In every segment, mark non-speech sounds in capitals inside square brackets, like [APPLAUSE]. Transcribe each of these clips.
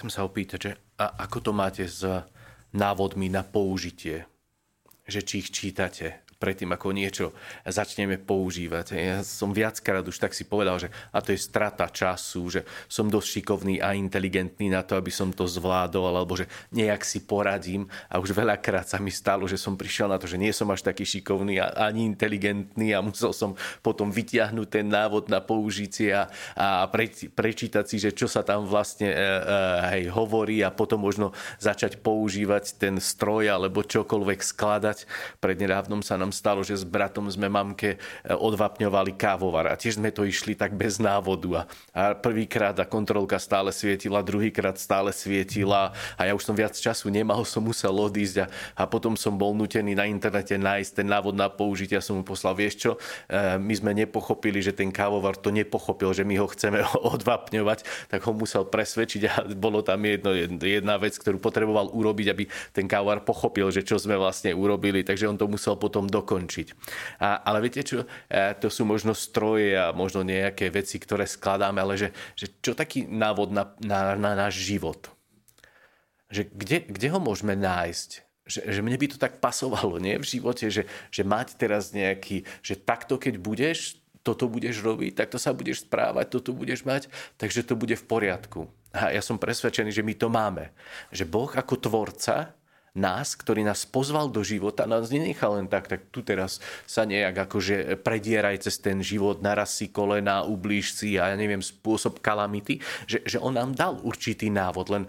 chcem sa opýtať, že a ako to máte s návodmi na použitie? Že či ich čítate? Predtým, ako niečo začneme používať. Ja som viackrát už tak si povedal, že a to je strata času, že som dosť šikovný a inteligentný na to, aby som to zvládol, alebo že nejak si poradím. A už veľakrát sa mi stalo, že som prišiel na to, že nie som až taký šikovný ani inteligentný a musel som potom vytiahnuť ten návod na použitie a, a pre, prečítať si, že čo sa tam vlastne e, e, hej, hovorí a potom možno začať používať ten stroj alebo čokoľvek skladať. Prednedávnom sa nám nám stalo, že s bratom sme mamke e, odvapňovali kávovar a tiež sme to išli tak bez návodu a, a prvýkrát a kontrolka stále svietila, druhýkrát stále svietila a ja už som viac času nemal, som musel odísť a, a potom som bol nutený na internete nájsť ten návod na použitie a som mu poslal, vieš čo, e, my sme nepochopili, že ten kávovar to nepochopil, že my ho chceme [LAUGHS] odvapňovať, tak ho musel presvedčiť a bolo tam jedno, jedna vec, ktorú potreboval urobiť, aby ten kávovar pochopil, že čo sme vlastne urobili, takže on to musel potom do dokončiť. A, ale viete čo, e, to sú možno stroje a možno nejaké veci, ktoré skladáme, ale že, že čo taký návod na, na, na náš život? Že kde, kde ho môžeme nájsť? Že, že mne by to tak pasovalo, nie? V živote, že, že mať teraz nejaký, že takto keď budeš, toto budeš robiť, takto sa budeš správať, toto budeš mať, takže to bude v poriadku. A ja som presvedčený, že my to máme. Že Boh ako tvorca nás, ktorý nás pozval do života, nás nenechal len tak, tak tu teraz sa nejak akože predieraj cez ten život, naraz si kolena, ublíž si a ja neviem, spôsob kalamity, že, že on nám dal určitý návod, len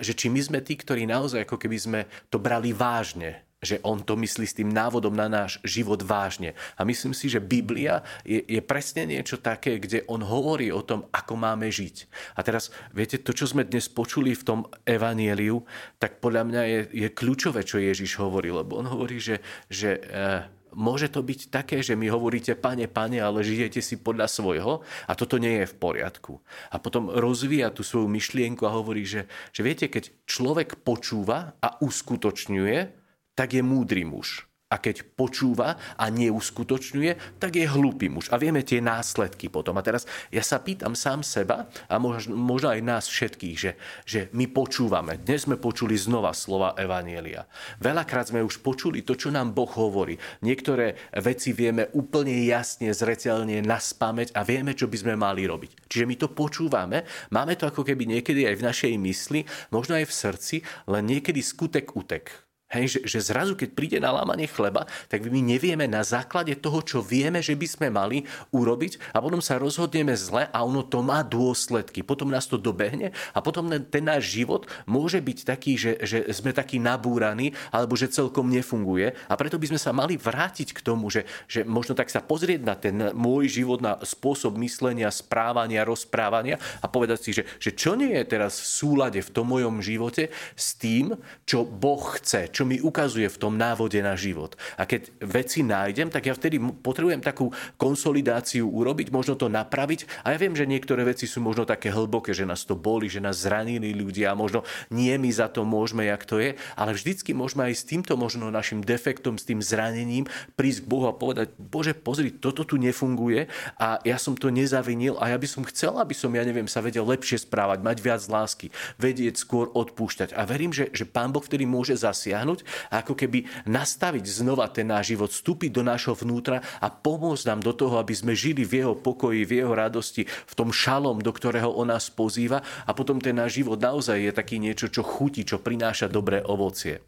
že či my sme tí, ktorí naozaj ako keby sme to brali vážne, že on to myslí s tým návodom na náš život vážne. A myslím si, že Biblia je, je presne niečo také, kde on hovorí o tom, ako máme žiť. A teraz, viete, to, čo sme dnes počuli v tom evanieliu, tak podľa mňa je, je kľúčové, čo Ježiš hovorí, lebo on hovorí, že, že e, môže to byť také, že mi hovoríte, pane, pane, ale žijete si podľa svojho a toto nie je v poriadku. A potom rozvíja tú svoju myšlienku a hovorí, že, že viete, keď človek počúva a uskutočňuje, tak je múdry muž. A keď počúva a neuskutočňuje, tak je hlupý muž. A vieme tie následky potom. A teraz ja sa pýtam sám seba a možno, aj nás všetkých, že, že my počúvame. Dnes sme počuli znova slova Evanielia. Veľakrát sme už počuli to, čo nám Boh hovorí. Niektoré veci vieme úplne jasne, zreteľne naspameť a vieme, čo by sme mali robiť. Čiže my to počúvame, máme to ako keby niekedy aj v našej mysli, možno aj v srdci, len niekedy skutek utek Hej, že, že zrazu, keď príde na lámanie chleba, tak my nevieme na základe toho, čo vieme, že by sme mali urobiť a potom sa rozhodneme zle a ono to má dôsledky. Potom nás to dobehne a potom ten náš život môže byť taký, že, že sme takí nabúraní alebo že celkom nefunguje a preto by sme sa mali vrátiť k tomu, že, že možno tak sa pozrieť na ten môj život, na spôsob myslenia, správania, rozprávania a povedať si, že, že čo nie je teraz v súlade v tom mojom živote s tým, čo Boh chce, čo čo mi ukazuje v tom návode na život. A keď veci nájdem, tak ja vtedy potrebujem takú konsolidáciu urobiť, možno to napraviť. A ja viem, že niektoré veci sú možno také hlboké, že nás to boli, že nás zranili ľudia, možno nie my za to môžeme, jak to je, ale vždycky môžeme aj s týmto možno našim defektom, s tým zranením prísť k Bohu a povedať, Bože, pozri, toto tu nefunguje a ja som to nezavinil a ja by som chcel, aby som, ja neviem, sa vedel lepšie správať, mať viac lásky, vedieť skôr odpúšťať. A verím, že, že Pán Boh vtedy môže zasiahnuť dosiahnuť a ako keby nastaviť znova ten náš život, vstúpiť do nášho vnútra a pomôcť nám do toho, aby sme žili v jeho pokoji, v jeho radosti, v tom šalom, do ktorého on nás pozýva a potom ten náš život naozaj je taký niečo, čo chutí, čo prináša dobré ovocie.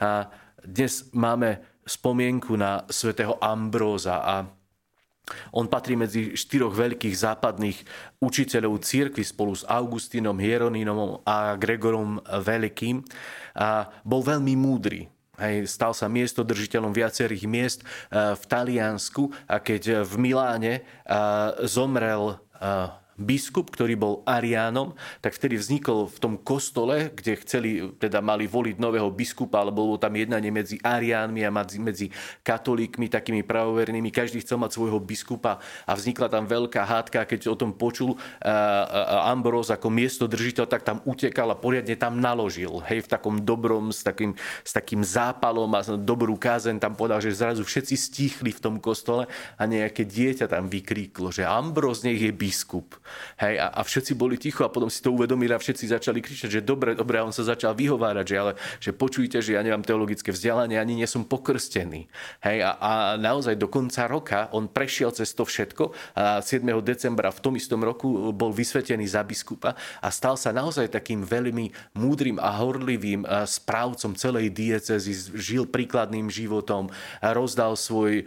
A dnes máme spomienku na svätého Ambróza a on patrí medzi štyroch veľkých západných učiteľov církvy spolu s Augustínom, Hieronínom a Gregorom Veľkým. A bol veľmi múdry. Hej, stal sa miestodržiteľom viacerých miest eh, v Taliansku a keď v Miláne eh, zomrel eh, biskup, ktorý bol Ariánom, tak vtedy vznikol v tom kostole, kde chceli, teda mali voliť nového biskupa, alebo bolo tam jednanie medzi Ariánmi a medzi, katolíkmi, takými pravovernými. Každý chcel mať svojho biskupa a vznikla tam veľká hádka. Keď o tom počul Ambrose ako miesto držiteľ, tak tam utekal a poriadne tam naložil. Hej, v takom dobrom, s takým, s takým zápalom a dobrú kázen tam povedal, že zrazu všetci stichli v tom kostole a nejaké dieťa tam vykríklo, že Ambrose nech je biskup. Hej, a, a všetci boli ticho a potom si to uvedomili a všetci začali kričať, že dobre, dobre, a on sa začal vyhovárať, že ale že počujte, že ja nemám teologické vzdelanie, ani nie som pokrstený. Hej, a, a naozaj do konca roka on prešiel cez to všetko a 7. decembra v tom istom roku bol vysvetený za biskupa a stal sa naozaj takým veľmi múdrym a horlivým správcom celej diecezy, žil príkladným životom, rozdal svoj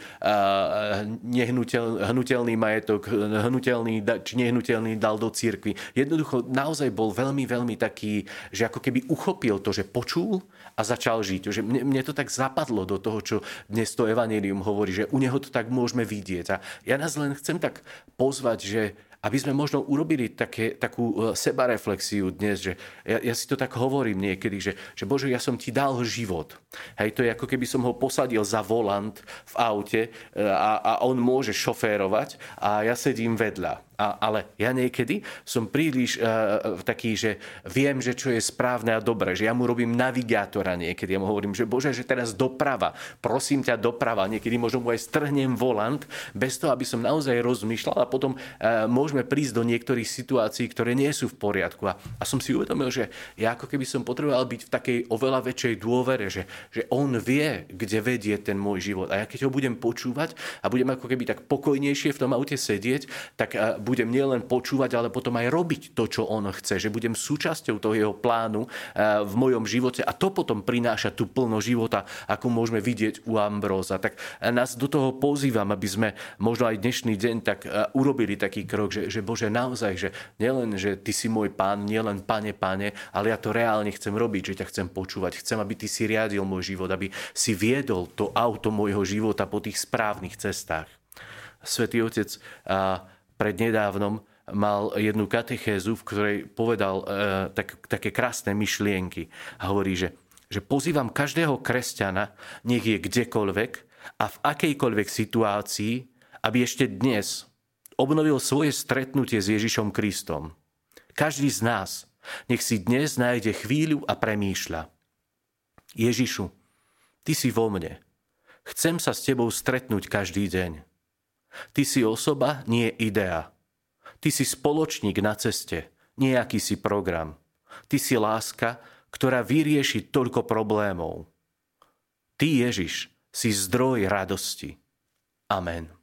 nehnuteľ, hnutelný majetok, hnutelný či nehnuteľný dal do církvy. Jednoducho naozaj bol veľmi, veľmi taký, že ako keby uchopil to, že počul a začal žiť. Že mne, mne to tak zapadlo do toho, čo dnes to evanelium hovorí, že u neho to tak môžeme vidieť. A ja nás len chcem tak pozvať, že aby sme možno urobili také, takú e, sebareflexiu dnes, že ja, ja si to tak hovorím niekedy, že, že Bože, ja som ti dal život. Hej, to je ako keby som ho posadil za volant v aute e, a, a on môže šoférovať a ja sedím vedľa. Ale ja niekedy som príliš uh, taký, že viem, že čo je správne a dobré, že ja mu robím navigátora niekedy. Ja mu hovorím, že Bože, že teraz doprava, prosím ťa doprava. Niekedy možno mu aj strhnem volant, bez toho, aby som naozaj rozmýšľal a potom uh, môžeme prísť do niektorých situácií, ktoré nie sú v poriadku. A, a som si uvedomil, že ja ako keby som potreboval byť v takej oveľa väčšej dôvere, že, že on vie, kde vedie ten môj život. A ja keď ho budem počúvať a budem ako keby tak pokojnejšie v tom aute sedieť, tak uh, budem nielen počúvať, ale potom aj robiť to, čo on chce. Že budem súčasťou toho jeho plánu eh, v mojom živote a to potom prináša tú plno života, ako môžeme vidieť u Ambróza. Tak eh, nás do toho pozývam, aby sme možno aj dnešný deň tak eh, urobili taký krok, že, že Bože, naozaj, že nielen, že Ty si môj pán, nielen pane, pane, ale ja to reálne chcem robiť, že ťa chcem počúvať. Chcem, aby Ty si riadil môj život, aby si viedol to auto môjho života po tých správnych cestách. Svetý Otec, prednedávnom mal jednu katechézu, v ktorej povedal e, tak, také krásne myšlienky. A hovorí, že, že pozývam každého kresťana, nech je kdekoľvek a v akejkoľvek situácii, aby ešte dnes obnovil svoje stretnutie s Ježišom Kristom. Každý z nás nech si dnes nájde chvíľu a premýšľa. Ježišu, Ty si vo mne. Chcem sa s Tebou stretnúť každý deň. Ty si osoba, nie idea. Ty si spoločník na ceste, nie akýsi program. Ty si láska, ktorá vyrieši toľko problémov. Ty, Ježiš, si zdroj radosti. Amen.